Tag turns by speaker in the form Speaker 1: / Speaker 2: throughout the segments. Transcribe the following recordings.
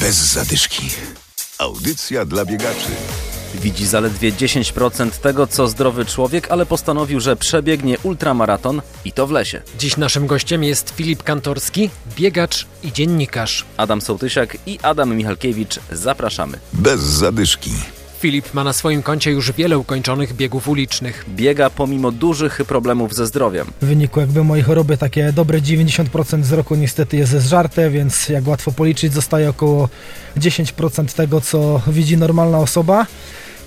Speaker 1: Bez zadyszki. Audycja dla biegaczy.
Speaker 2: Widzi zaledwie 10% tego, co zdrowy człowiek, ale postanowił, że przebiegnie ultramaraton i to w lesie.
Speaker 3: Dziś naszym gościem jest Filip Kantorski, biegacz i dziennikarz.
Speaker 2: Adam Sołtysiak i Adam Michalkiewicz. Zapraszamy.
Speaker 1: Bez zadyszki.
Speaker 3: Filip ma na swoim koncie już wiele ukończonych biegów ulicznych.
Speaker 2: Biega pomimo dużych problemów ze zdrowiem.
Speaker 4: W wyniku jakby mojej choroby takie dobre 90% wzroku niestety jest zżarte, więc jak łatwo policzyć zostaje około 10% tego, co widzi normalna osoba.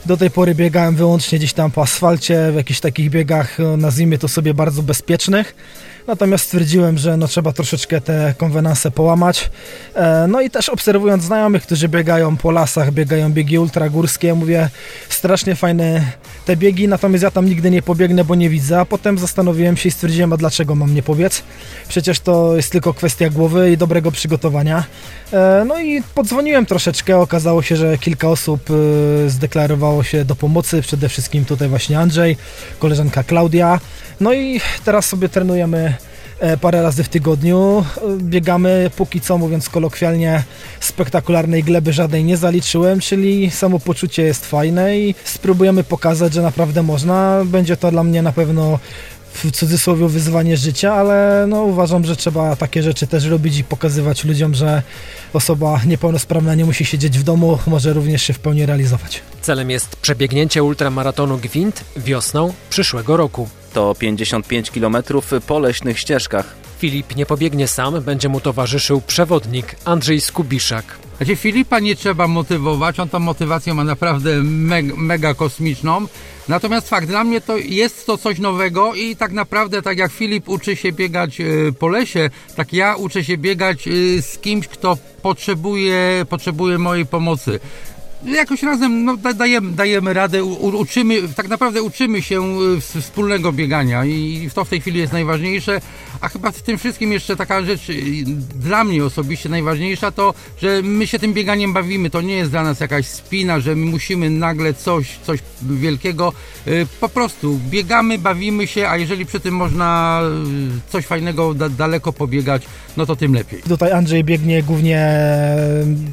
Speaker 4: Do tej pory biegałem wyłącznie gdzieś tam po asfalcie, w jakichś takich biegach, no, nazwijmy to sobie bardzo bezpiecznych. Natomiast stwierdziłem, że no trzeba troszeczkę te konwenanse połamać. E, no i też obserwując znajomych, którzy biegają po lasach, biegają biegi ultragórskie, mówię, strasznie fajne te biegi, natomiast ja tam nigdy nie pobiegnę, bo nie widzę. A potem zastanowiłem się i stwierdziłem, a dlaczego mam nie pobiec? Przecież to jest tylko kwestia głowy i dobrego przygotowania. E, no i podzwoniłem troszeczkę, okazało się, że kilka osób e, zdeklarowało się do pomocy, przede wszystkim tutaj właśnie Andrzej, koleżanka Klaudia. No i teraz sobie trenujemy parę razy w tygodniu. E, Biegamy póki co, mówiąc kolokwialnie, spektakularnej gleby żadnej nie zaliczyłem, czyli samopoczucie jest fajne i spróbujemy pokazać, że naprawdę można. Będzie to dla mnie na pewno w cudzysłowie wyzwanie życia, ale no uważam, że trzeba takie rzeczy też robić i pokazywać ludziom, że osoba niepełnosprawna nie musi siedzieć w domu, może również się w pełni realizować.
Speaker 3: Celem jest przebiegnięcie ultramaratonu Gwint wiosną przyszłego roku.
Speaker 2: To 55 km po leśnych ścieżkach.
Speaker 3: Filip nie pobiegnie sam, będzie mu towarzyszył przewodnik Andrzej Skubiszak.
Speaker 5: Znaczy Filipa nie trzeba motywować, on tą motywację ma naprawdę mega, kosmiczną. Natomiast fakt, dla mnie to jest to coś nowego i tak naprawdę tak jak Filip uczy się biegać e, po lesie, tak ja uczę się biegać e, z kimś, kto potrzebuje, potrzebuje mojej pomocy. Jakoś razem no, da- dajemy, dajemy radę, u, uczymy, tak naprawdę uczymy się w- wspólnego biegania i to w tej chwili jest najważniejsze. A chyba w tym wszystkim jeszcze taka rzecz e, dla mnie osobiście najważniejsza to, że my się tym bieganiem bawimy. To nie jest dla nas jakaś spina, że my musimy nagle coś, coś wielkiego. E, Po prostu biegamy, bawimy się, a jeżeli przy tym można coś fajnego da, daleko pobiegać, no to tym lepiej.
Speaker 4: Tutaj Andrzej biegnie głównie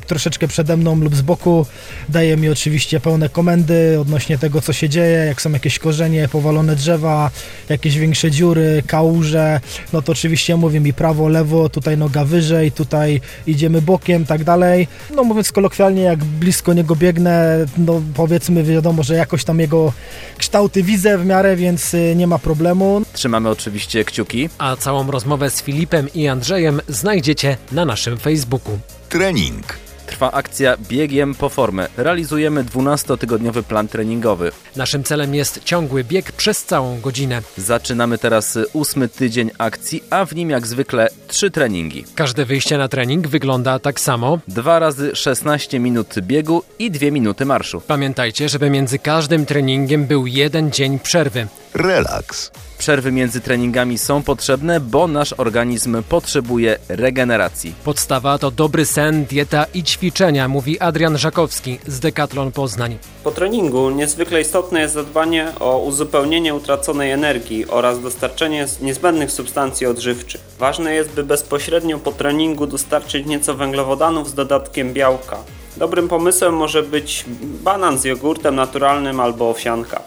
Speaker 4: troszeczkę przede mną lub z boku. Daje mi oczywiście pełne komendy odnośnie tego, co się dzieje, jak są jakieś korzenie, powalone drzewa, jakieś większe dziury, kałuże. No to oczywiście mówi mi prawo, lewo, tutaj noga wyżej, tutaj idziemy bokiem, tak dalej. No mówiąc kolokwialnie, jak blisko niego biegnę, no powiedzmy wiadomo, że jakoś tam jego kształty widzę w miarę, więc y, nie ma problemu.
Speaker 2: Trzymamy oczywiście kciuki.
Speaker 3: A całą rozmowę z Filipem i Andrzejem znajdziecie na naszym Facebooku.
Speaker 1: Trening.
Speaker 2: Trwa akcja Biegiem po formę. Realizujemy 12-tygodniowy plan treningowy.
Speaker 3: Naszym celem jest ciągły bieg przez całą godzinę.
Speaker 2: Zaczynamy teraz ósmy tydzień akcji, a w nim jak zwykle trzy treningi.
Speaker 3: Każde wyjście na trening wygląda tak samo.
Speaker 2: Dwa razy 16 minut biegu i dwie minuty marszu.
Speaker 3: Pamiętajcie, żeby między każdym treningiem był jeden dzień przerwy.
Speaker 1: Relaks.
Speaker 2: Przerwy między treningami są potrzebne, bo nasz organizm potrzebuje regeneracji.
Speaker 3: Podstawa to dobry sen, dieta i ćwiczenia, mówi Adrian Żakowski z Decathlon Poznań.
Speaker 6: Po treningu niezwykle istotne jest zadbanie o uzupełnienie utraconej energii oraz dostarczenie niezbędnych substancji odżywczych. Ważne jest, by bezpośrednio po treningu dostarczyć nieco węglowodanów z dodatkiem białka. Dobrym pomysłem może być banan z jogurtem naturalnym albo owsianka.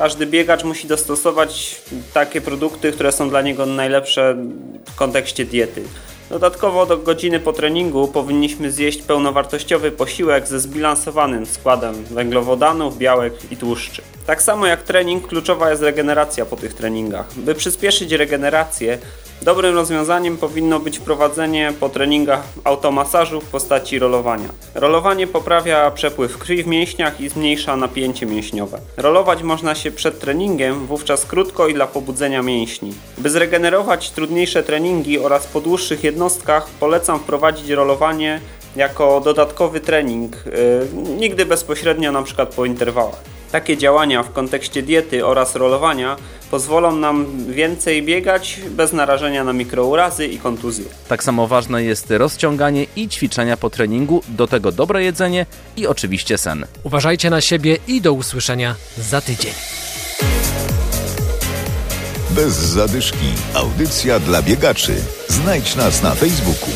Speaker 6: Każdy biegacz musi dostosować takie produkty, które są dla niego najlepsze w kontekście diety. Dodatkowo do godziny po treningu powinniśmy zjeść pełnowartościowy posiłek ze zbilansowanym składem węglowodanów, białek i tłuszczy. Tak samo jak trening, kluczowa jest regeneracja po tych treningach. By przyspieszyć regenerację, dobrym rozwiązaniem powinno być wprowadzenie po treningach automasażu w postaci rolowania. Rolowanie poprawia przepływ krwi w mięśniach i zmniejsza napięcie mięśniowe. Rolować można się przed treningiem, wówczas krótko i dla pobudzenia mięśni. By zregenerować trudniejsze treningi oraz po dłuższych jednostkach polecam wprowadzić rolowanie jako dodatkowy trening, yy, nigdy bezpośrednio na przykład po interwałach. Takie działania w kontekście diety oraz rolowania pozwolą nam więcej biegać bez narażenia na mikrourazy i kontuzje.
Speaker 2: Tak samo ważne jest rozciąganie i ćwiczenia po treningu, do tego dobre jedzenie i oczywiście sen.
Speaker 3: Uważajcie na siebie i do usłyszenia za tydzień.
Speaker 1: Bez zadyszki. Audycja dla biegaczy. Znajdź nas na Facebooku.